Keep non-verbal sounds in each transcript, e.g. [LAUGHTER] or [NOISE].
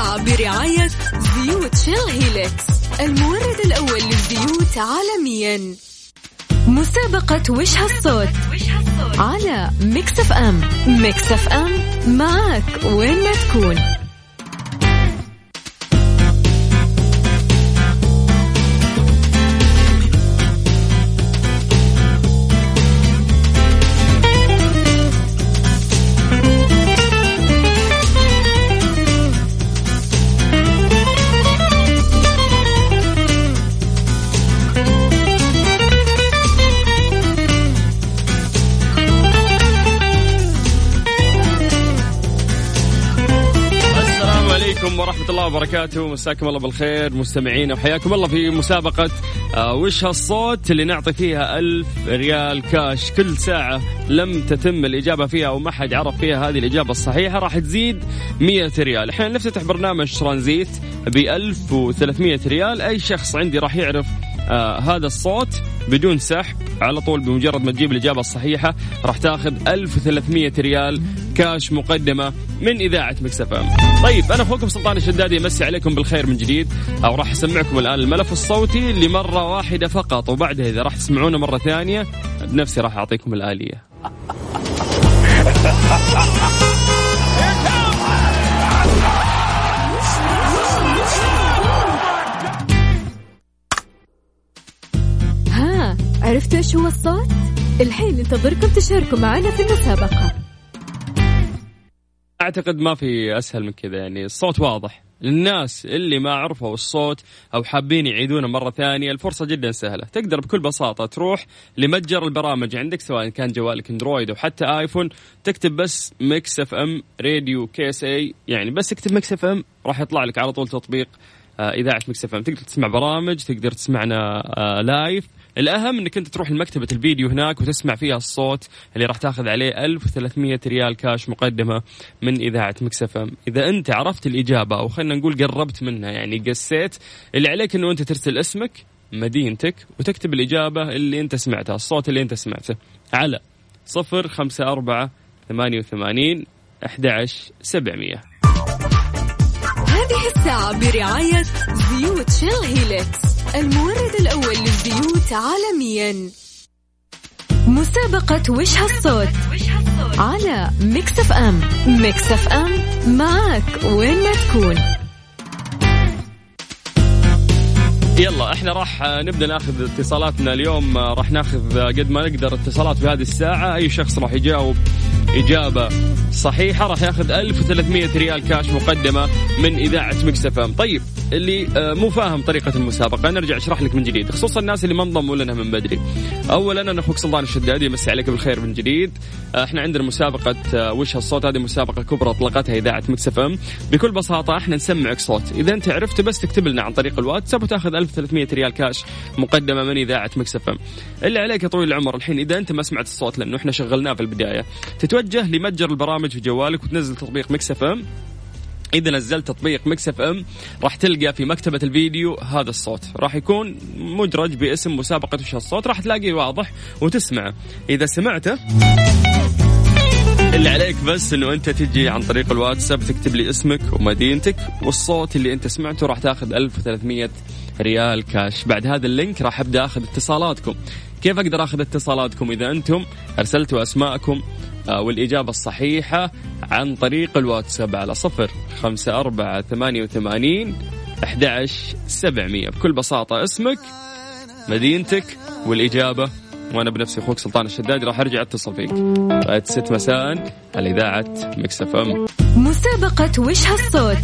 برعاية زيوت شيل هيلكس المورد الأول للزيوت عالميا. مسابقة وش هالصوت؟ على ميكس FM. ميكس FM معك وين ما تكون. وبركاته. مساكم الله بالخير مستمعين وحياكم الله في مسابقة آه، وش هالصوت اللي نعطي فيها ألف ريال كاش كل ساعة لم تتم الإجابة فيها أو ما حد عرف فيها هذه الإجابة الصحيحة راح تزيد 100 ريال. إحنا نفتتح برنامج ترانزيت ب 1300 ريال. أي شخص عندي راح يعرف آه هذا الصوت بدون سحب على طول بمجرد ما تجيب الإجابة الصحيحة راح تاخذ 1300 ريال كاش مقدمة من إذاعة مكسف أم. طيب أنا أخوكم سلطان الشدادي يمسي عليكم بالخير من جديد أو راح أسمعكم الآن الملف الصوتي لمرة واحدة فقط وبعدها إذا راح تسمعونه مرة ثانية بنفسي راح أعطيكم الآلية. [LAUGHS] عرفتوا إيش هو الصوت؟ الحين ننتظركم تشاركوا معنا في المسابقة. أعتقد ما في أسهل من كذا يعني الصوت واضح. للناس اللي ما عرفوا الصوت أو حابين يعيدونه مرة ثانية الفرصة جدا سهلة. تقدر بكل بساطة تروح لمتجر البرامج. عندك سواء كان جوالك أندرويد أو حتى آيفون تكتب بس ميكس FM radio KSA. يعني بس اكتب ميكس FM راح يطلع لك على طول تطبيق آه، إذاعة ميكس FM. تقدر تسمع برامج تقدر تسمعنا آه، live الأهم إنك أنت تروح لمكتبة الفيديو هناك وتسمع فيها الصوت اللي راح تاخذ عليه 1300 ريال كاش مقدمة من إذاعة مكس FM. إذا أنت عرفت الإجابة أو خلينا نقول قربت منها يعني قسيت اللي عليك إنه أنت ترسل اسمك مدينتك وتكتب الإجابة اللي أنت سمعتها الصوت اللي أنت سمعته. على 054 88 11700 هذه الساعة برعاية زيوت Shell Helix المورد الأول للزيوت عالميا. مسابقة وش هالصوت؟ على Mix FM. Mix FM معك وين ما تكون. يلا إحنا راح نبدأ ناخذ اتصالاتنا اليوم. راح ناخذ قد ما نقدر اتصالات في هذه الساعة. أي شخص راح يجاوب إجابة صحيحة راح ياخذ 1300 ريال كاش مقدمة من إذاعة Mix FM. طيب اللي آه، مو فاهم طريقة المسابقة نرجع أشرح لك من جديد. خصوصا الناس اللي ما انضموا لنا من بدري. اولا أنا أخوك سلطان الشدادي يمسي عليك بالخير من جديد. آه، إحنا عندنا مسابقة آه، وش هالصوت؟ هذه مسابقة كبرى أطلقتها إذاعة Mix FM. بكل بساطة إحنا نسمعك صوت. إذا أنت عرفت بس تكتب لنا عن طريق الواتساب وتاخذ 1300 ريال كاش مقدمة من إذاعة Mix FM. اللي عليك يا طويل العمر. الحين إذا أنت ما سمعت الصوت لأنه إحنا شغلناه في البداية تتوجه لمتجر البرامج في جوالك وتنزل تطبيق Mix FM. إذا نزلت تطبيق Mix FM راح تلقى في مكتبة الفيديو هذا الصوت. راح يكون مدرج باسم مسابقة وش الصوت راح تلاقيه واضح وتسمعه. إذا سمعته اللي عليك بس إنه أنت تجي عن طريق الواتساب تكتب لي اسمك ومدينتك والصوت اللي أنت سمعته راح تاخذ 1300 ريال كاش بعد هذا ال link راح أبدأ أخذ اتصالاتكم. كيف أقدر أخذ اتصالاتكم إذا أنتم أرسلتوا أسماءكم آه، والإجابة الصحيحة عن طريق الواتساب على صفر خمسة أربعة ثمانية وثمانين أحد سبعمية. بكل بساطة اسمك مدينتك والإجابة وأنا بنفسي أخوك سلطان الشدادي راح أرجع أتصل فيك. بعد ست مساء على إذاعة Mix FM. مسابقة وش هالصوت؟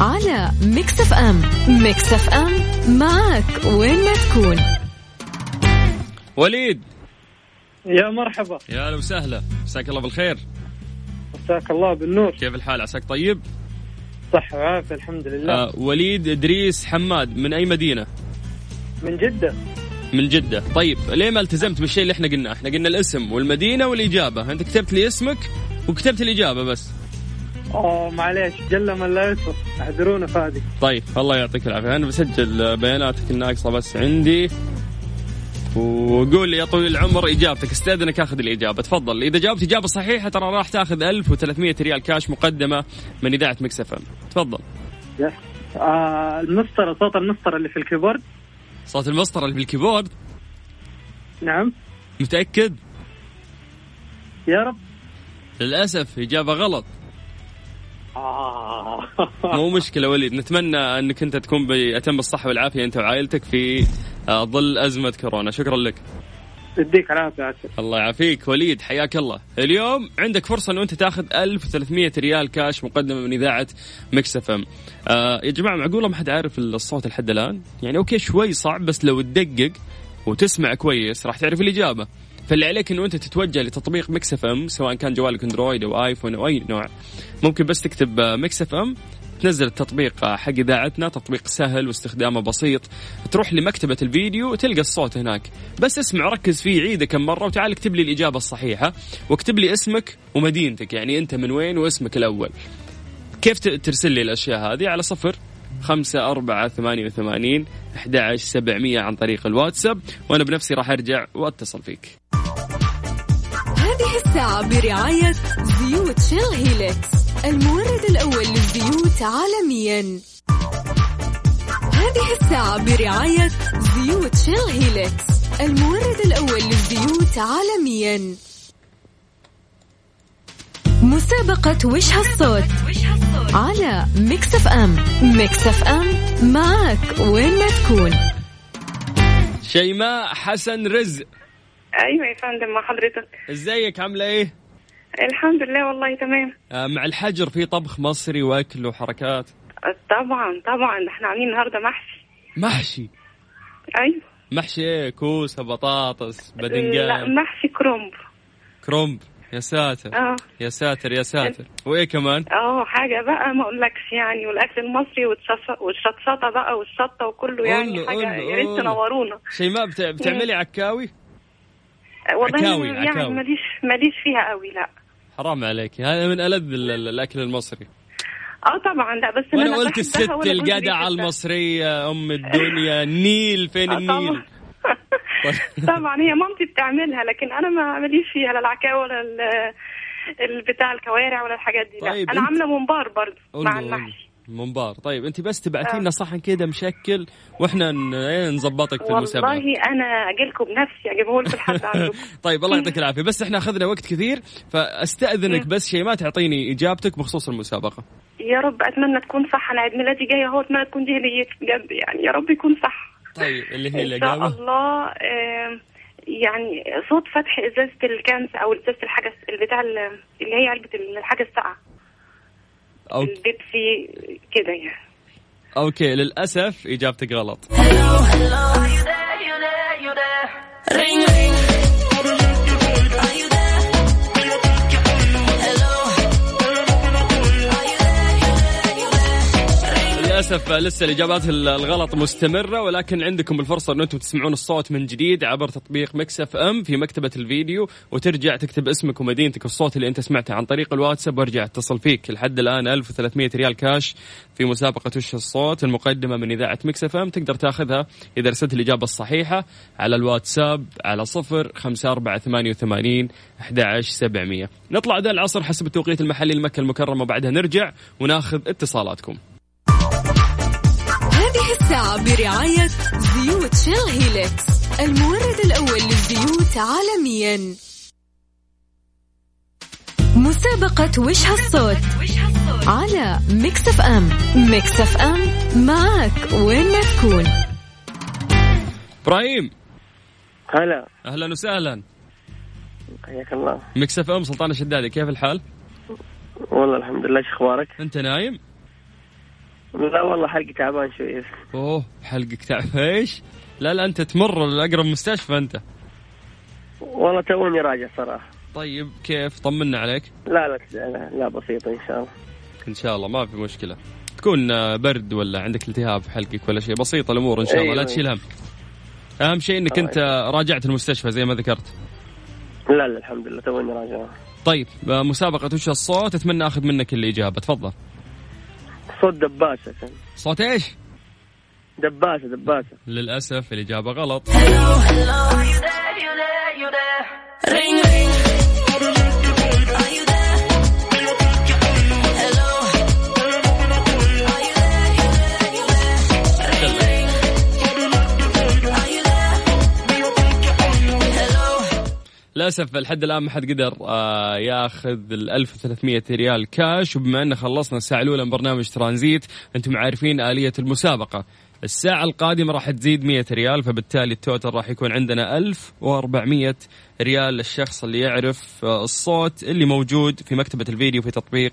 على Mix FM. Mix FM معك وين ما تكون. وليد. يا مرحبا. يا أهلا وسهلا. مساك الله بالخير. مساك الله بالنور. كيف الحال؟ عساك طيب؟ صحة وعافية الحمد لله. آه وليد إدريس حماد من أي مدينة؟ من جدة. من جدة. طيب ليه ما التزمت بالشيء اللي إحنا قلناه؟ إحنا قلنا الاسم والمدينة والإجابة. أنت كتبت لي اسمك وكتبت الإجابة بس. آه معليش. جل من لا اعذرونا فادي. طيب الله يعطيك العافية. أنا بسجل بياناتك الناقصة بس عندي. وقول لي يا طويل العمر إجابتك. استاذنك اخذ الإجابة. تفضل. إذا جاوبت إجابة صحيحة ترى راح تاخذ 1300 ريال كاش مقدمة من إذاعة Mix FM. تفضل. آه المسطرة صوت المسطرة اللي في ال keyboard. صوت المسطرة اللي في ال keyboard نعم. متأكد؟ يا رب. للأسف إجابة غلط. آه. مو مشكلة وليد نتمنى أنك أنت تكون باتم الصحة والعافية أنت وعائلتك في آه، ظل أزمة كورونا. شكرا لك. يديك العافية عسل الله يعافيك وليد حياك الله. اليوم عندك فرصة أنه أنت تاخذ 1300 ريال كاش مقدمة من إذاعة Mix FM. آه يا جماعة معقولة ما حد عارف الصوت لحد الآن؟ يعني okay شوي صعب بس لو تدقق وتسمع كويس راح تعرف الإجابة. فاللي عليك إنه أنت تتوجه لتطبيق Mix FM سواء كان جوالك أندرويد أو آيفون أو أي نوع. ممكن بس تكتب Mix FM تنزل التطبيق حق إذاعتنا تطبيق سهل واستخدامه بسيط. تروح لمكتبة الفيديو وتلقى الصوت هناك. بس اسمع ركز فيه عيده كم مرة وتعال اكتب لي الإجابة الصحيحة واكتب لي اسمك ومدينتك. يعني أنت من وين واسمك الأول. كيف ترسل لي الأشياء هذه؟ على صفر خمسة أربعة ثمانية وثمانين أحد سبعمية عن طريق الواتساب. وأنا بنفسي راح أرجع وأتصل فيك. هذه الساعة برعاية زيوت شيل هيلكس المورد الأول للزيوت عالميا. هذه الساعة برعاية زيوت شيل هيلكس المورد الأول للزيوت عالميا. مسابقة وش هالصوت؟ على Mix FM. Mix FM معك وين ما تكون. شيماء حسن رزق. أيوه يا فندم مع حضرتك. إزيك عاملة إيه؟ الحمد لله والله تمام. آه، مع الحجر في طبخ مصري وأكل وحركات؟ طبعا طبعا إحنا عاملين النهارده محشي. محشي؟ أيوه. محشي إيه؟ كوسة بطاطس لا بدنجان محشي كرنب كرومب. يا ساتر. آه. يا ساتر يا ساتر. وإيه كمان؟ آه حاجة بقى ما أقولكش يعني والأكل المصري والشطشطة بقى والشطة وكله يعني قول- حاجة يا ريت. تنورونا. شيماء بت... بتعملي عكاوي؟ آه، والله عكاوي- يعني عكاوي. ماليش ماليش فيها قوي لا. حرام عليك هذا من ألذ ال- ال- الأكل المصري آه طبعا لا بس أنا قلت الست الجدعة. المصرية أم الدنيا النيل فين آه، النيل؟ [LAUGHS] طبعا هي مامتي بتعملها لكن أنا ما ماليش فيها لا العكاوي ولا ال- البتاع الكوارع ولا الحاجات دي طيب، لا أنا عاملة ممبار قول مع. المحشي منبار طيب أنت بس تبعتي آه. لنا صحن كده مشكل وإحنا إيه نظبطك في المسابقة. والله أنا أجي لكم بنفسي اجيبه لكم لحد عندكم. [LAUGHS] طيب الله يعطيك العافية. بس إحنا أخذنا وقت كثير فأستأذنك. بس شيء ما تعطيني إجابتك بخصوص المسابقة. يا رب أتمنى تكون صح. أنا عيد ميلادي جاي اهو اتمنى تكون دي هديتي بجد يعني يا رب يكون صح. طيب اللي هي إن شاء الاجابه الله يعني صوت فتح إزازة ال cans أو إزازة الحاجة البتاع ال- اللي هي علبة الحاجة الساقعه أو... البيبسي كده يعني. okay للأسف إجابتك غلط. للأسف لسه الإجابات الغلط مستمرة ولكن عندكم الفرصة ان أنتم تسمعون الصوت من جديد عبر تطبيق Mix FM في مكتبة الفيديو وترجع تكتب اسمك ومدينتك والصوت اللي أنت سمعته عن طريق الواتساب وارجع اتصل فيك. لحد الآن 1300 ريال كاش في مسابقة وش الصوت المقدمة من إذاعة Mix FM تقدر تأخذها إذا ارسلت الإجابة الصحيحة على الواتساب على صفر خمسة أربعة ثمانية وثمانين أحد عشر سبعمية. نطلع أذان العصر حسب التوقيت المحلي لمكة المكرمة وبعدها نرجع وناخذ اتصالاتكم. هذه الساعة برعاية زيوت Shell Helix المورد الأول للزيوت عالميا. مسابقة وش هالصوت؟ على Mix FM. Mix FM معك وين ما تكون. إبراهيم. هلا. أهلا وسهلا. حياك الله. Mix FM سلطان الشدادي كيف الحال؟ والله الحمد لله شو أخبارك؟ أنت نايم؟ لا والله حلقي تعبان شوي أوه حلقك تعب. إيش؟ لا لا أنت تمر لاقرب مستشفى أنت؟ والله توني راجع صراحة. طيب كيف؟ طمنا عليك. لا لا لا, لا بسيطة إن شاء الله. إن شاء الله ما في مشكلة. تكون برد ولا عندك التهاب في حلقك ولا شيء؟ بسيطة الأمور إن شاء الله لا أيوة. تشيل هم أهم شيء إنك أنت راجعت المستشفى زي ما ذكرت. لا لا الحمد لله توني راجع. طيب مسابقة وش الصوت؟ أتمنى أخذ منك الإجابة. تفضل. صوت دباسة كان صوت إيش؟ دباسة دباسة. للأسف الإجابة غلط. للأسف لحد الآن ما حد قدر آه ياخذ ال 1300 ريال كاش وبما أن خلصنا الساعة الأولى من برنامج ترانزيت أنتم عارفين آلية المسابقة. الساعة القادمة راح تزيد 100 ريال فبالتالي ال total راح يكون عندنا 1400 ريال للشخص اللي يعرف آه، الصوت اللي موجود في مكتبة الفيديو في تطبيق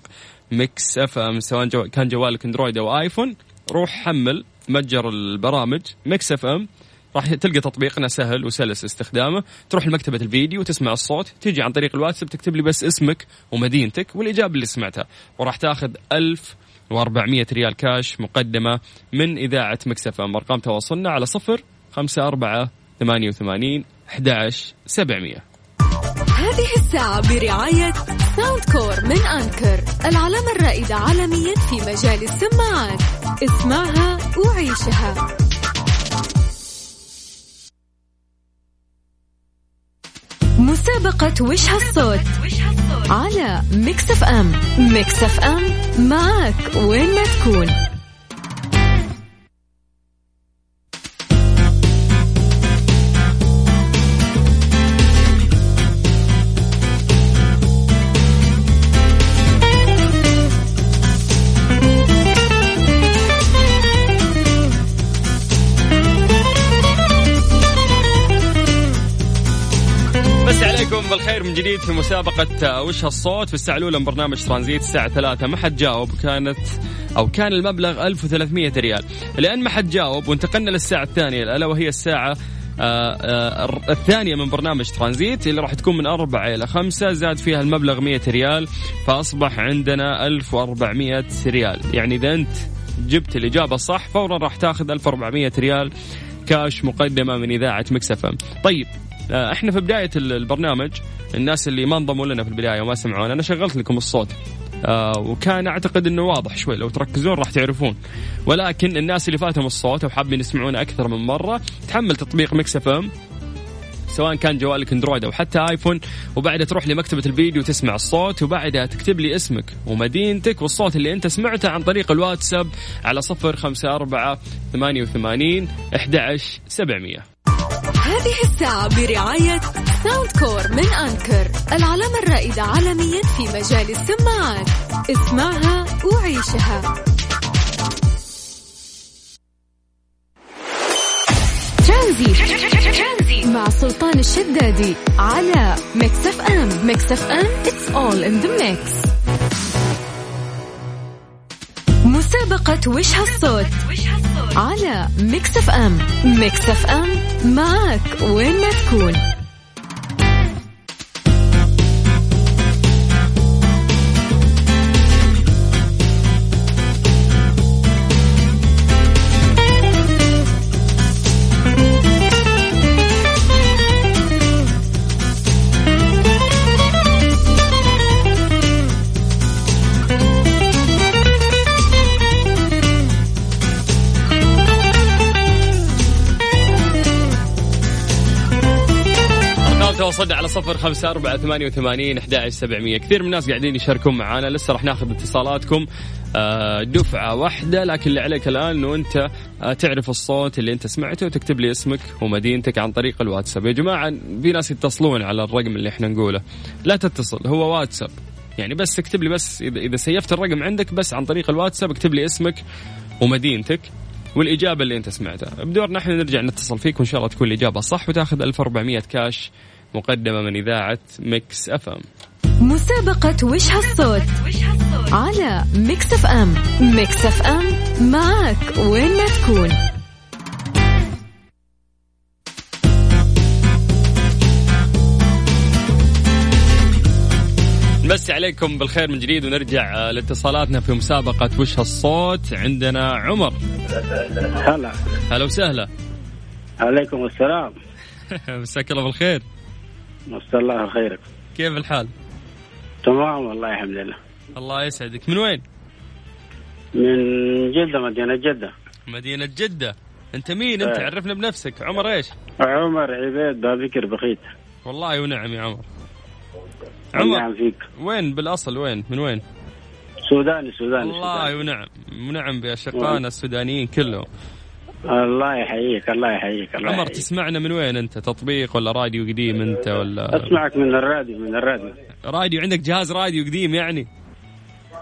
Mix FM سواء كان جوالك أندرويد أو آيفون. روح حمل متجر البرامج Mix FM. راح تلقى تطبيقنا سهل وسلس استخدامه. تروح لمكتبة الفيديو وتسمع الصوت. تيجي عن طريق الواتساب تكتب لي بس اسمك ومدينتك والإجابة اللي سمعتها. وراح تاخذ ألف و400 ريال كاش مقدمة من إذاعة Mix FM أرقام تواصلنا على صفر خمسة أربعة ثمانية وثمانين أحد سبعمية. هذه الساعة برعاية soundcore من Anker العلامة الرائدة عالميا في مجال السماعات. اسمعها وعيشها. مسابقة وش هالصوت؟ على Mix FM. Mix FM معك وين ما تكون. في مسابقة آه، وش هالصوت؟ في الساعة الأولى من برنامج ترانزيت الساعة ثلاثة. ما حد جاوب كانت أو كان المبلغ 1300 ريال. لأن ما حد جاوب وانتقلنا للساعة الثانية. ألا وهي الساعة آه آه الثانية من برنامج ترانزيت اللي راح تكون من أربعة إلى خمسة زاد فيها المبلغ 100 ريال فأصبح عندنا 1400 ريال. يعني إذا أنت جبت الإجابة الصح فورا راح تاخذ 1400 ريال كاش مقدمة من إذاعة مكسفة طيب إحنا في بداية البرنامج الناس اللي ما انضموا لنا في البداية وما سمعونا أنا شغلت لكم الصوت. آه وكان أعتقد إنه واضح شوي لو تركزون راح تعرفون. ولكن الناس اللي فاتهم الصوت أو حابين يسمعونه أكثر من مرة تحمل تطبيق Mix FM سواء كان جوالك أندرويد أو حتى آيفون وبعدها تروح لمكتبة الفيديو تسمع الصوت وبعدها تكتب لي اسمك ومدينتك والصوت اللي أنت سمعته عن طريق الواتساب على صفر خمسة أربعة ثمانية وثمانين أحد سبعمية. هذه الساعة برعاية soundcore من Anker العلامة الرائدة عالميا في مجال السماعات. اسمعها وعيشها. ترانزي. مع سلطان الشدادي على Mix FM. Mix FM it's all in the mix. مسابقة وش هالصوت؟ على Mix FM. Mix FM معك وين ما تكون. صد على صفر خمسة أربعة ثمانية وثمانين أحد سبعمية. كثير من الناس قاعدين يشاركون معنا لسه راح ناخذ اتصالاتكم. آه، دفعة واحدة لكن اللي عليك الآن أنه أنت آه، تعرف الصوت اللي أنت سمعته وتكتب لي اسمك ومدينتك عن طريق الواتساب. يا جماعة في ناس يتصلون على الرقم اللي إحنا نقوله. لا تتصل هو واتساب. يعني بس اكتب لي بس إذا سيفت الرقم عندك بس عن طريق الواتساب اكتب لي اسمك ومدينتك والإجابة اللي أنت سمعتها. بدورنا إحنا نرجع نتصل فيك وإن شاء الله تكون الإجابة صح وتأخذ 1400 كاش مقدمة من إذاعة Mix FM مسابقة وش هالصوت على Mix FM Mix FM معك وين ما تكون. نمسي عليكم بالخير من جديد ونرجع لاتصالاتنا في مسابقة وش هالصوت. عندنا عمر. هلا. هلا وسهلا. عليكم السلام. [LAUGHS] مساك الله بالخير. مساء الله خيرك. كيف الحال؟ تمام والله الحمد لله. الله يسعدك. من وين؟ من جدة مدينة جدة. مدينة جدة. أنت مين؟ أنت آه. عرفنا بنفسك. عمر إيش؟ عمر عبيد بابكر بخيت والله ونعم يا عمر. نعم عمر فيك وين بالأصل؟ وين؟ من وين؟ سوداني سوداني والله سوداني. ونعم. ونعم بأشقائنا السودانيين كلهم. الله يحييك الله يحييك الله عمر يحييك. تسمعنا من وين أنت؟ تطبيق ولا راديو قديم أنت ولا؟ أسمعك من الراديو من الراديو. راديو عندك جهاز راديو قديم يعني؟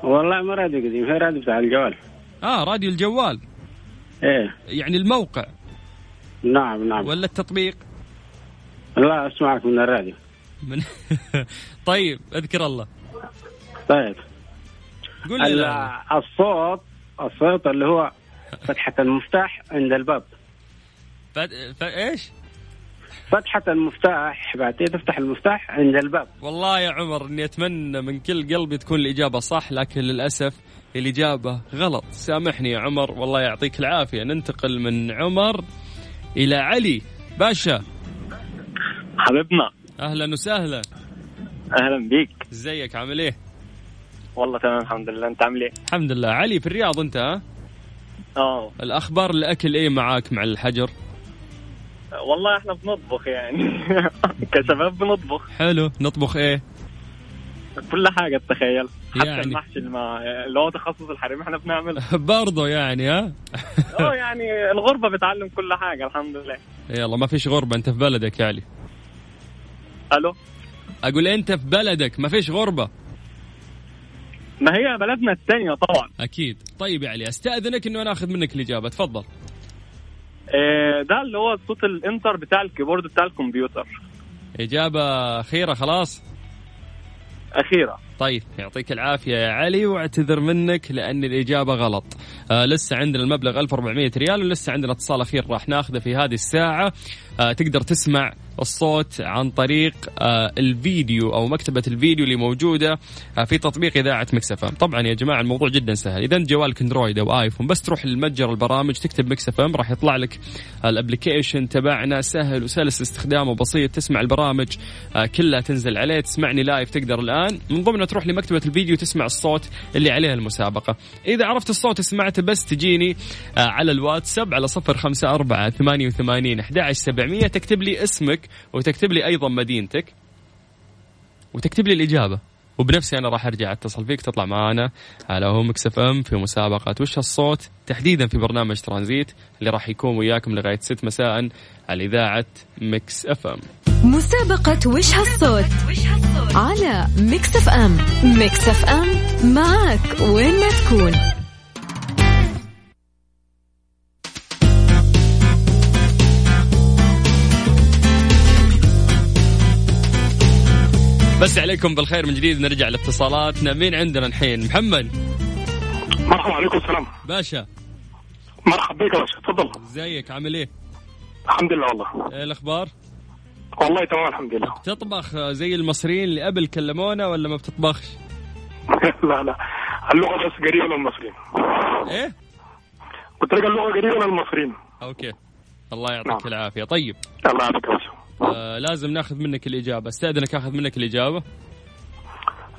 والله ما راديو قديم هي راديو بتاع الجوال. آه راديو الجوال. إيه. يعني الموقع. نعم نعم. ولا التطبيق؟ لا أسمعك من الراديو. من [LAUGHS] طيب أذكر الله. طيب. قول لي. الصوت الصوت اللي هو فتحة المفتاح عند الباب. فت... ف... إيش؟ فتحة المفتاح بعدين تفتح المفتاح عند الباب. والله يا عمر إني أتمنى من كل قلبي تكون الإجابة صح لكن للأسف الإجابة غلط. سامحني يا عمر والله يعطيك العافية. ننتقل من عمر إلى علي. باشا. حبيبنا. أهلا وسهلا. أهلا بيك. إزيك عامل إيه؟ والله تمام الحمد لله. أنت عامل إيه؟ الحمد لله. علي في الرياض أنت ها؟ آه الأخبار الأكل إيه معاك مع الحجر؟ والله إحنا بنطبخ يعني. [LAUGHS] كشباب بنطبخ. حلو. نطبخ إيه؟ كل حاجة تتخيل حتى يعني. المحشي. اللي هو تخصص الحريم إحنا بنعمل [LAUGHS] برضو يعني ها؟ آه [LAUGHS] يعني الغربة بتعلم كل حاجة الحمد لله. يلا ما فيش غربة أنت في بلدك يا علي ألو؟ أقول أنت في بلدك ما فيش غربة. ما هي بلدنا الثانية طبعا. أكيد. طيب يا علي أستأذنك انه أنا آخذ منك الإجابة. تفضل. آه، ده اللي هو صوت الإنتر بتاع الكيبورد بتاع الكمبيوتر. إجابة أخيرة خلاص؟ أخيرا طيب يعطيك العافية يا علي واعتذر منك لأن الإجابة غلط. آه لسه عندنا المبلغ 1400 ريال ولسه عندنا اتصال أخير راح ناخذه في هذه الساعة. آه تقدر تسمع الصوت عن طريق آه الفيديو أو مكتبة الفيديو اللي موجودة آه في تطبيق إذاعة Mix FM طبعا يا جماعة الموضوع جدا سهل. أنت جوالك أندرويد أو آيفون بس تروح لمتجر البرامج تكتب Mix FM راح يطلع لك ال application تبعنا سهل وسلس استخدامه بسيط تسمع البرامج آه كلها تنزل عليه تسمعني live تقدر الآن. من ضمنها تروح لمكتبة الفيديو تسمع الصوت اللي عليها المسابقة. إذا عرفت الصوت سمعته بس تجيني على الواتساب على صفر خمسة أربعة ثمانية وثمانين أحد سبعمية تكتب لي اسمك وتكتب لي أيضا مدينتك وتكتب لي الإجابة. وبنفسي أنا راح أرجع أتصل فيك تطلع معانا على هوا Mix FM في مسابقة. وش هالصوت؟ تحديدا في برنامج ترانزيت اللي راح يكون وياكم لغاية 6 مساء على إذاعة Mix FM. مسابقة وش هالصوت؟ على Mix FM. Mix FM معك وين ما تكون. نمسي عليكم بالخير من جديد نرجع لاتصالاتنا. مين عندنا الحين؟ محمد. مرحبا عليكم السلام. باشا. مرحبا بك يا باشا تفضل. ازيك عامل إيه؟ الحمد لله والله. إيه الأخبار؟ والله تمام الحمد لله. تطبخ زي المصريين اللي قبل كلمونا ولا ما بتطبخش؟ [LAUGHS] لا لا. اللغة بس قريبة للمصريين إيه؟ قلت لك اللغة قريبة للمصريين okay. الله يعطيك نعم. العافية. طيب. الله يعافيك آه لازم ناخذ منك الإجابة. استاذنك أخذ منك الإجابة؟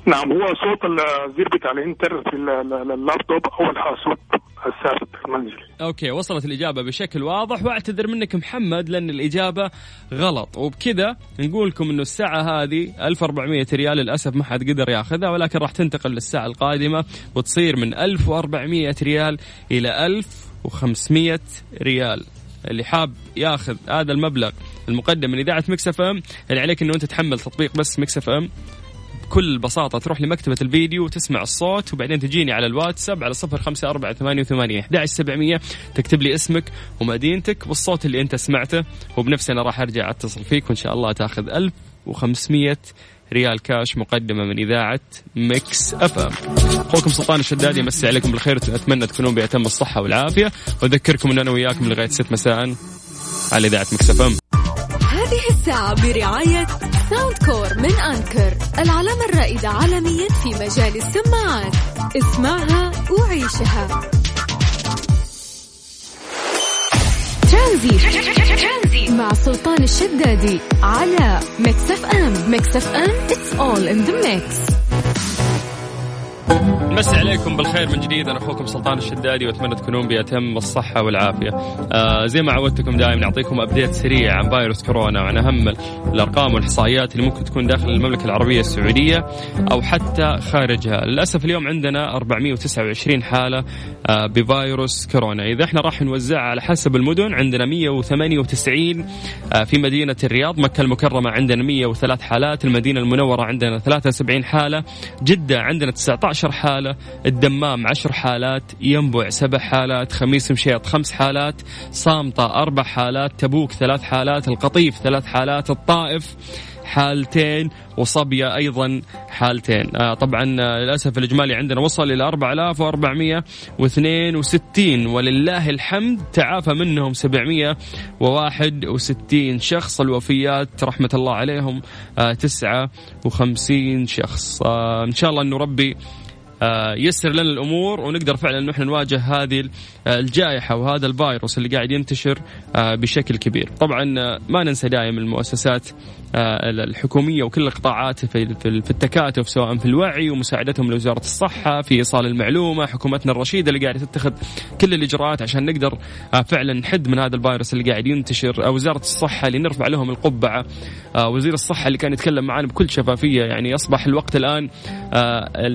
نعم هو صوت الزر بتاع ال enter في ال- ال- اللابتوب هو الصوت الثابت في المنزل okay وصلت الإجابة بشكل واضح. وأعتذر منك محمد لأن الإجابة غلط. وبكذا نقول لكم إنه الساعة هذه 1400 ريال للأسف ما حد قدر ياخذها ولكن راح تنتقل للساعة القادمة وتصير من 1400 ريال إلى 1500 ريال. اللي حاب ياخذ هذا المبلغ المقدم من اذاعه Mix FM. اللي عليك إنه أنت تحمل تطبيق بس Mix FM. بكل بساطة تروح لمكتبة الفيديو وتسمع الصوت وبعدين تجيني على الواتساب على صفر خمسة أربعة ثمانية وثمانين أحد سبعمية. تكتب لي اسمك ومدينتك والصوت اللي أنت سمعته. وبنفسي أنا راح أرجع أتصل فيك وإن شاء الله تأخذ ألف وخمسمية ريال كاش مقدمة من إذاعة Mix FM. أخوكم سلطان الشدادي يمسي عليكم بالخير. أتمنى تكونون بأتم الصحة والعافية. وأذكركم أن أنا وياكم لغاية ست مساء على إذاعة Mix FM. الساعة برعاية Soundcore من Anker العلامة الرائدة عالميا في مجال السماعات. اسمعها وعيشها. ترانزيت. مع سلطان الشدادي على Mix FM. Mix FM it's all in the mix. مسي عليكم بالخير من جديد أنا أخوكم سلطان الشدادي وأتمنى تكونون بأتم الصحة والعافية. آه زي ما عودتكم دائما نعطيكم update سريع عن فيروس كورونا وعن أهم الأرقام والإحصائيات اللي ممكن تكون داخل المملكة العربية السعودية أو حتى خارجها. للأسف اليوم عندنا 429 حالة آه بفيروس كورونا، إذا إحنا راح نوزعها على حسب المدن عندنا 198 آه في مدينة الرياض، مكة المكرمة عندنا 103 حالات، المدينة المنورة عندنا 73 حالة، جدة عندنا 19 حالة الدمام عشر حالات ينبع سبع حالات خميس مشيط خمس حالات صامتة أربع حالات تبوك ثلاث حالات القطيف ثلاث حالات الطائف حالتين وصبية أيضا حالتين. آه طبعا آه للأسف الإجمالي عندنا وصل إلى 4462 ولله الحمد تعافى منهم 761 شخص الوفيات رحمة الله عليهم آه 59 شخص. آه إن شاء الله أنه ربي يسر لنا الأمور ونقدر فعلا انه إحنا نواجه هذه آه، الجائحة وهذا الفيروس اللي قاعد ينتشر آه، بشكل كبير. طبعا ما ننسى دائما المؤسسات الحكومية وكل القطاعات في في التكاتف سواء في الوعي ومساعدتهم لوزارة الصحة في إيصال المعلومة، حكومتنا الرشيدة اللي قاعدة تتخذ كل الإجراءات عشان نقدر فعلا نحد من هذا الفيروس اللي قاعد ينتشر، وزارة الصحة اللي نرفع لهم القبعة، وزير الصحة اللي كان يتكلم معنا بكل شفافية يعني أصبح الوقت الآن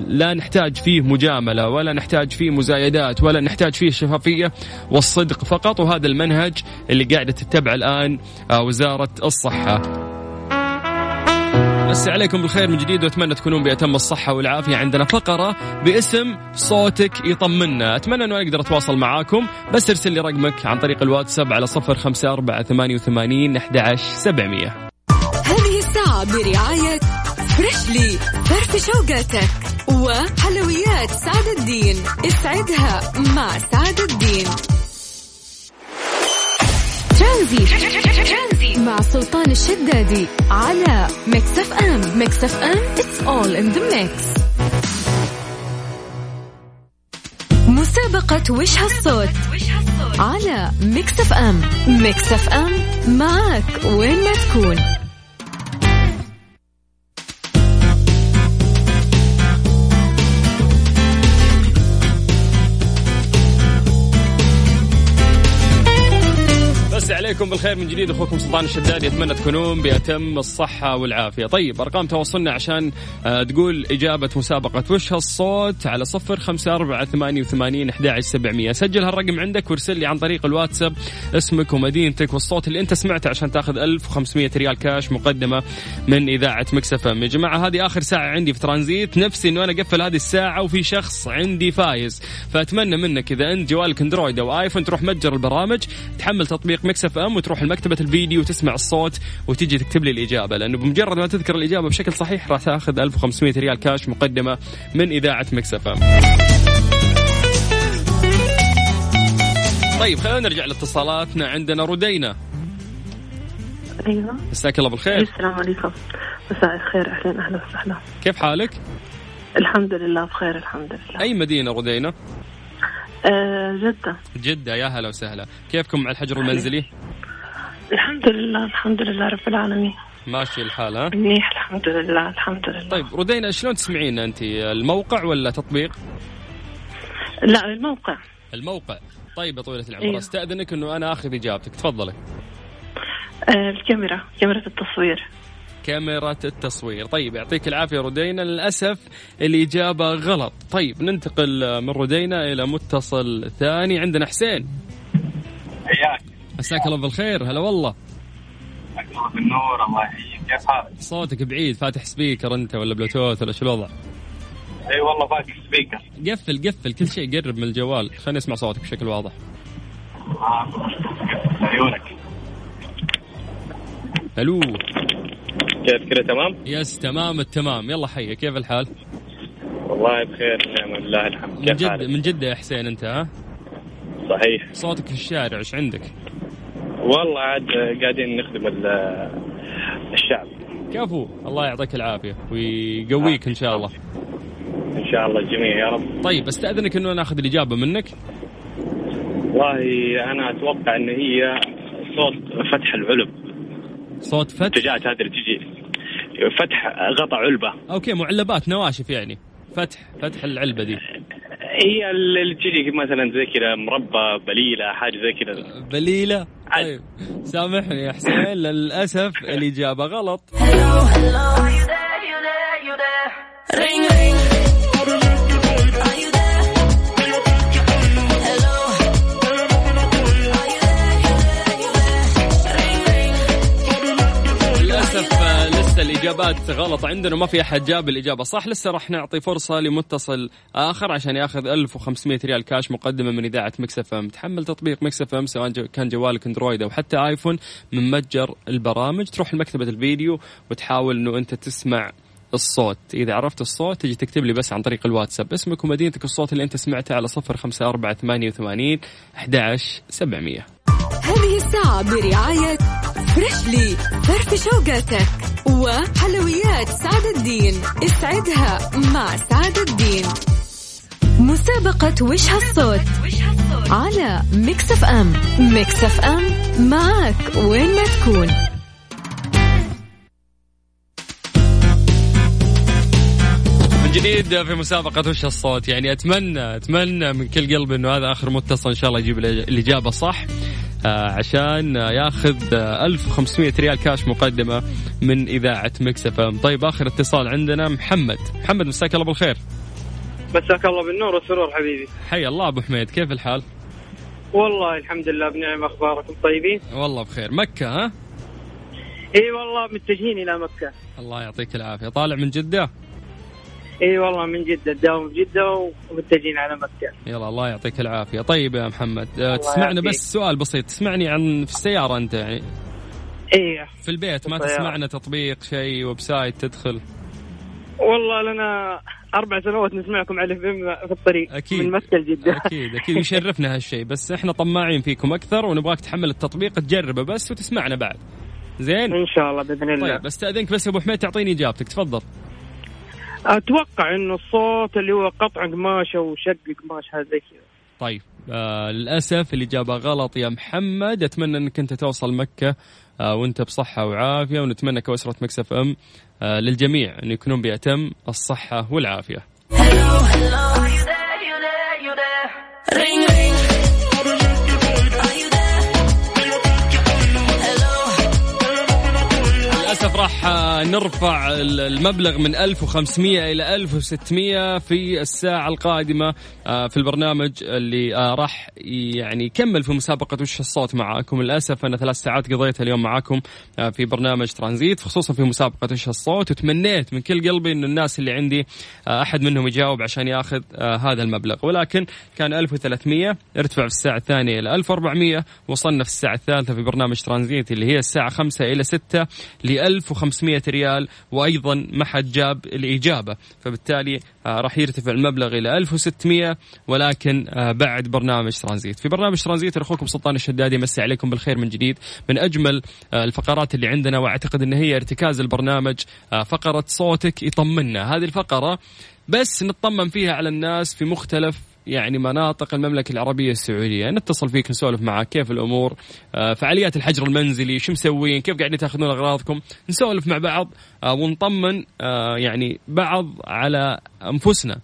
لا نحتاج فيه مجاملة ولا نحتاج فيه مزايدات ولا نحتاج فيه الشفافية والصدق فقط وهذا المنهج اللي قاعدة تتبعه الآن آه، وزارة الصحة. مسي عليكم بالخير من جديد وأتمنى تكونون بأتم الصحة والعافية. عندنا فقرة باسم صوتك يطمنا. أتمنى أنه أقدر أتواصل معاكم بس ارسل لي رقمك عن طريق الواتساب على صفر خمسة أربعة ثمانية وثمانين أحد سبعمية. هذه الساعة برعاية فريشلي فرف شوقاتك وحلويات سعد الدين. اسعدها مع سعد الدين. ترانزيت. مع سلطان الشدادي على Mix FM. Mix FM it's all in the mix. مسابقة وش هالصوت على Mix FM. Mix FM معك وين ما تكون. عليكم بالخير من جديد أخوكم سلطان الشدادي اتمنى تكونون بأتم الصحة والعافية. طيب أرقام تواصلنا عشان آه، تقول إجابة مسابقة. وش هالصوت؟ على صفر خمسة أربعة ثمانية وثمانين أحد سبعمية. سجل هالرقم عندك وارسل لي عن طريق الواتساب اسمك ومدينتك والصوت اللي أنت سمعته عشان تأخذ 1500 ريال كاش مقدمة من إذاعة Mix FM. يا جماعة هذه آخر ساعة عندي في ترانزيت. نفسي انه أنا أقفل هذه الساعة وفي شخص عندي فايز. فأتمنى منك إذا أنت جوالك أندرويد أو آيفون تروح متجر البرامج تحمل تطبيق Mix FM وتروح لمكتبة الفيديو وتسمع الصوت وتجي تكتب لي الإجابة. لأنه بمجرد ما تذكر الإجابة بشكل صحيح راح تأخذ 1500 ريال كاش مقدمة من إذاعة Mix FM طيب خلينا نرجع لاتصالاتنا. عندنا ردينا أيوه. مساك الله بالخير. السلام عليكم. مساء الخير. أهلا أهلا وسهلا. كيف حالك؟ الحمد لله بخير الحمد لله. أي مدينة ردينا؟ آه جدة. جدة يا هلا وسهلا. كيفكم مع الحجر المنزلي؟ الحمد لله الحمد لله رب العالمين. ماشي الحال ها؟ منيح الحمد لله الحمد لله. طيب ردينا شلون تسمعين أنت؟ الموقع ولا تطبيق؟ لا الموقع. الموقع. طيب يا طويلة العمر أيوه. أستأذنك إنه أنا آخذ إجابتك. تفضلي. آه الكاميرا كاميرا التصوير. كاميرا التصوير. طيب يعطيك العافية ردينا للأسف الإجابة غلط. طيب ننتقل من ردينا إلى متصل ثاني. عندنا حسين. حياك. مساك الله بالخير هلا والله الله بالنور الله يحييك كيف حالك؟ صوتك بعيد فاتح speaker أنت ولا بلوتوث ولا شو الوضع؟ إي والله فاتح speaker قفل قفل كل شيء قرب من الجوال خليني اسمع صوتك بشكل واضح عيونك ألو كيف كذا تمام؟ يس تمام التمام يلا حي كيف الحال؟ والله بخير نعم لله الحمد من جد؟ من جدة يا حسين أنت ها؟ صحيح صوتك في الشارع إيش عندك؟ والله عاد قاعدين نخدم ال- الشعب. كفو. الله يعطيك العافية ويقويك إن شاء الله. إن شاء الله الجميع يا رب. طيب أستأذنك إنه أنا آخذ الإجابة منك؟ والله أنا أتوقع إن هي صوت فتح العلب. صوت فتح؟ المنتجات هذه اللي تجي. فتح غطا علبة. أوكي معلبات نواشف يعني. فتح فتح العلبة دي. هي اللي تجي مثلا زي كذا مربى بليلة حاجة زي كذا. بليلة؟ طيب. سامحني يا حسين للأسف الإجابة غلط. الإجابات غلط عندنا وما في أحد جاب الإجابة. صح لسه راح نعطي فرصة لمتصل آخر عشان ياخذ 1500 ريال كاش مقدمة من إذاعة Mix FM. تحمل تطبيق Mix FM سواء كان جوالك أندرويد أو حتى آيفون من متجر البرامج. تروح لمكتبة الفيديو وتحاول إنه أنت تسمع الصوت. إذا عرفت الصوت تجي تكتب لي بس عن طريق الواتساب. اسمك ومدينتك الصوت اللي أنت سمعته على صفر خمسة أربعة ثمانية وثمانين أحد سبعمية. هذه الساعة برعاية Freshly فرفش أوقاتك وحلويات سعد الدين. اسعدها مع سعد الدين. مسابقة وش هالصوت؟ على Mix FM. Mix FM معك وين ما تكون. من جديد في مسابقة وش الصوت يعني أتمنى أتمنى من كل قلبي أنه هذا آخر متصل إن شاء الله يجيب الإجابة صح. عشان ياخذ آه، 1500 ريال كاش مقدمة من إذاعة Mix FM. طيب آخر اتصال عندنا محمد. محمد مساك الله بالخير. مساك الله بالنور والسرور حبيبي. حي الله أبو حميد. كيف الحال؟ والله الحمد لله بنعم. أخباركم طيبين؟ والله بخير. مكة ها؟ إي والله متجهين إلى مكة. الله يعطيك العافية. طالع من جدة؟ إي والله من جدة الدوام في جدة ومتجهين على مكة. يلا الله يعطيك العافية. طيب يا محمد آه، تسمعنا. بس سؤال بسيط. تسمعني عن في السيارة أنت يعني؟ إي. في البيت ما. تسمعنا تطبيق شيء website تدخل؟ والله لنا أربع سنوات نسمعكم على في الطريق أكيد. من مكة لجدة. أكيد أكيد. يشرفنا هالشيء. بس إحنا طماعين فيكم أكثر ونبغاك تحمل التطبيق تجربه بس وتسمعنا بعد. زين؟ إن شاء الله بإذن الله. طيب أستأذنك بس يا أبو حميد تعطيني إجابتك تفضل. أتوقع إنه الصوت اللي هو قطع قماش أو شق قماش هذا زي كذا. طيب آه للأسف الإجابة غلط يا محمد. أتمنى إنك أنت توصل مكة آه وأنت بصحة وعافية ونتمنى كاسره مكسف إم آه للجميع أن يكونون بأتم الصحة والعافية. راح نرفع ال- المبلغ من 1500 إلى 1600 في الساعة القادمة آه، في البرنامج اللي آه، راح يعني يكمل في مسابقة وش الصوت معاكم. للأسف أنا ثلاث ساعات قضيتها اليوم معاكم آه، في برنامج ترانزيت خصوصا في مسابقة وش الصوت وتمنيت من كل قلبي إن الناس اللي عندي أحد منهم يجاوب عشان ياخذ هذا المبلغ. ولكن كان 1300 ارتفع في الساعة الثانية إلى 1400 وصلنا في الساعة الثالثة في برنامج ترانزيت اللي هي الساعة 5 إلى 6 ل 1500 ريال وأيضا ما حد جاب الإجابة. فبالتالي آه، راح يرتفع المبلغ إلى 1600 ولكن آه، بعد برنامج ترانزيت. في برنامج ترانزيت أخوكم سلطان الشدادي مسي عليكم بالخير من جديد. من أجمل آه، الفقرات اللي عندنا وأعتقد إن هي ارتكاز البرنامج فقرة صوتك يطمنا. هذه الفقرة بس نطمن فيها على الناس في مختلف يعني مناطق المملكة العربية السعودية. نتصل فيك نسولف معك كيف الأمور آه، فعاليات الحجر المنزلي شو مسوين كيف قاعدين تاخذون أغراضكم؟ نسولف مع بعض آه، ونطمن آه، يعني بعض على أنفسنا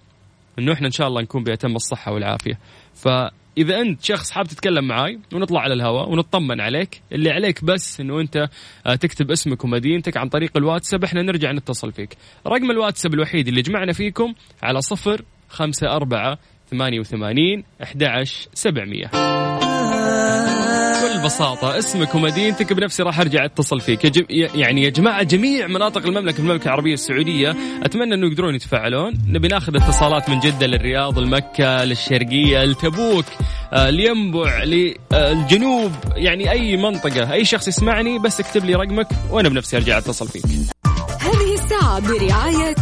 إنه إحنا إن شاء الله نكون بأتم الصحة والعافية. فإذا أنت شخص حاب تتكلم معاي ونطلع على الهواء ونطمن عليك اللي عليك بس إنه أنت تكتب اسمك ومدينتك عن طريق الواتساب إحنا نرجع نتصل فيك. رقم الواتساب الوحيد اللي جمعنا فيكم على صفر خمسة أربعة ثمانية وثمانين أحد سبعمية. بكل بساطة اسمك ومدينتك بنفسي راح أرجع أتصل فيك. يا جم... يعني يا جماعة جميع مناطق المملكة المملكة العربية السعودية أتمنى أنه يقدرون يتفاعلون. نبي ناخذ اتصالات من جدة للرياض المكة للشرقية لتبوك آه، لينبع للجنوب يعني أي منطقة. أي شخص يسمعني بس اكتب لي رقمك وأنا بنفسي أرجع أتصل فيك. هذه الساعة برعاية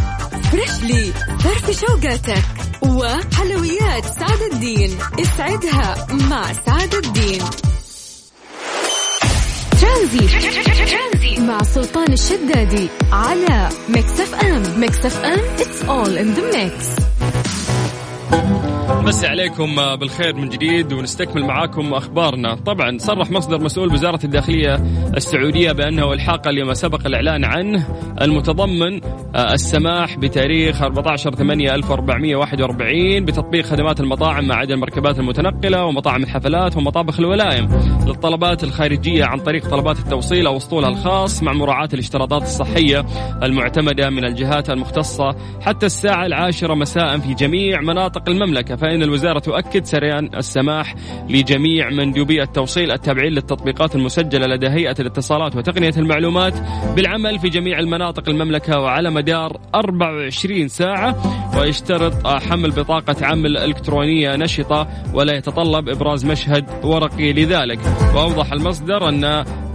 Freshly فرفش أوقاتك. وحلويات سعد الدين. اسعدها مع سعد الدين. ترانزيت. مع سلطان الشدادي على Mix FM. Mix FM it's all in the mix. مسي عليكم بالخير من جديد ونستكمل معاكم أخبارنا، طبعا صرح مصدر مسؤول بوزارة الداخلية السعودية بأنه الحاقا لما سبق الإعلان عنه. المتضمن السماح بتاريخ 14 8 1441 بتطبيق خدمات المطاعم ما عدا المركبات المتنقلة ومطاعم الحفلات ومطابخ الولائم للطلبات الخارجية عن طريق طلبات التوصيل أو أسطولها الخاص مع مراعاة الاشتراطات الصحية المعتمدة من الجهات المختصة حتى الساعة العاشرة مساء في جميع مناطق المملكة. فإن الوزارة تؤكد سريان السماح لجميع مندوبي التوصيل التابعين للتطبيقات المسجلة لدى هيئة الاتصالات وتقنية المعلومات بالعمل في جميع المناطق المملكة وعلى مدار 24 ساعة ويشترط حمل بطاقة عمل إلكترونية نشطة ولا يتطلب إبراز مشهد ورقي لذلك. وأوضح المصدر أن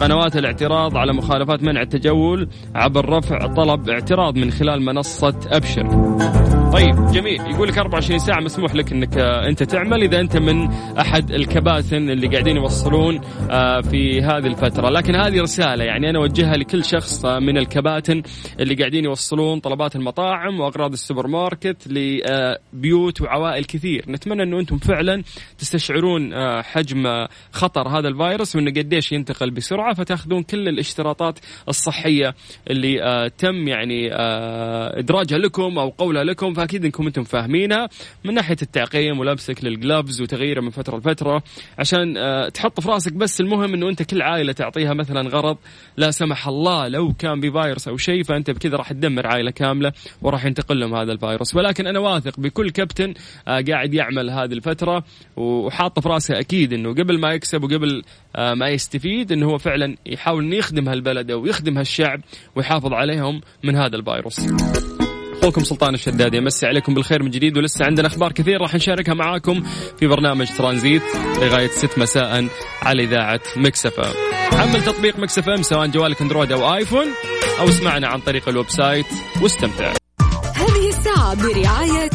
قنوات الاعتراض على مخالفات منع التجول عبر رفع طلب اعتراض من خلال منصة أبشر. طيب جميل. يقول لك 24 ساعة مسموح لك إنك آه، أنت تعمل إذا أنت من أحد الكباتن اللي قاعدين يوصلون آه، في هذه الفترة، لكن هذه رسالة يعني أنا أوجهها لكل شخص آه، من الكباتن اللي قاعدين يوصلون طلبات المطاعم وأغراض السوبر ماركت لبيوت وعوائل كثير، نتمنى إنه أنتم فعلا تستشعرون حجم خطر هذا الفيروس وإنه قديش ينتقل بسرعة فتأخذون كل الاشتراطات الصحية اللي تم يعني إدراجها لكم أو قولها لكم. فأكيد أنكم أنتم فاهمينها من ناحية التعقيم ولبسك للجلافز وتغييره من فترة لفترة عشان آه، تحط في راسك بس المهم إنه أنت كل عائلة تعطيها مثلا غرض لا سمح الله لو كان بفيروس أو شيء فأنت بكذا راح تدمر عائلة كاملة وراح ينتقل لهم هذا الفيروس ولكن أنا واثق بكل كابتن آه، قاعد يعمل هذه الفترة وحاط في راسه أكيد إنه قبل ما يكسب وقبل آه، ما يستفيد إنه هو فعلا يحاول إنه يخدم هالبلد أو يخدم هالشعب ويحافظ عليهم من هذا الفيروس. أخوكم سلطان الشدادي يمسي عليكم بالخير من جديد ولسه عندنا أخبار كثير راح نشاركها معاكم في برنامج ترانزيت لغاية 6 مساء على إذاعة Mix FM حمل تطبيق Mix FM سواء جوالك أندرويد أو آيفون أو اسمعنا عن طريق ال website واستمتع. هذه الساعة برعاية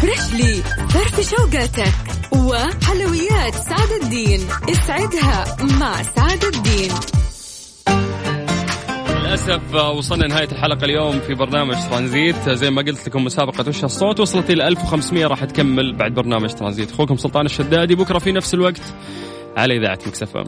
Freshly فرفش أوقاتك وحلويات سعد الدين اسعدها مع سعد الدين للأسف وصلنا نهايه الحلقة اليوم في برنامج ترانزيت. زي ما قلت لكم مسابقة وش الصوت؟ وصلت إلى 1500 راح تكمل بعد برنامج ترانزيت. أخوكم سلطان الشدادي بكرة في نفس الوقت على إذاعة مكسفه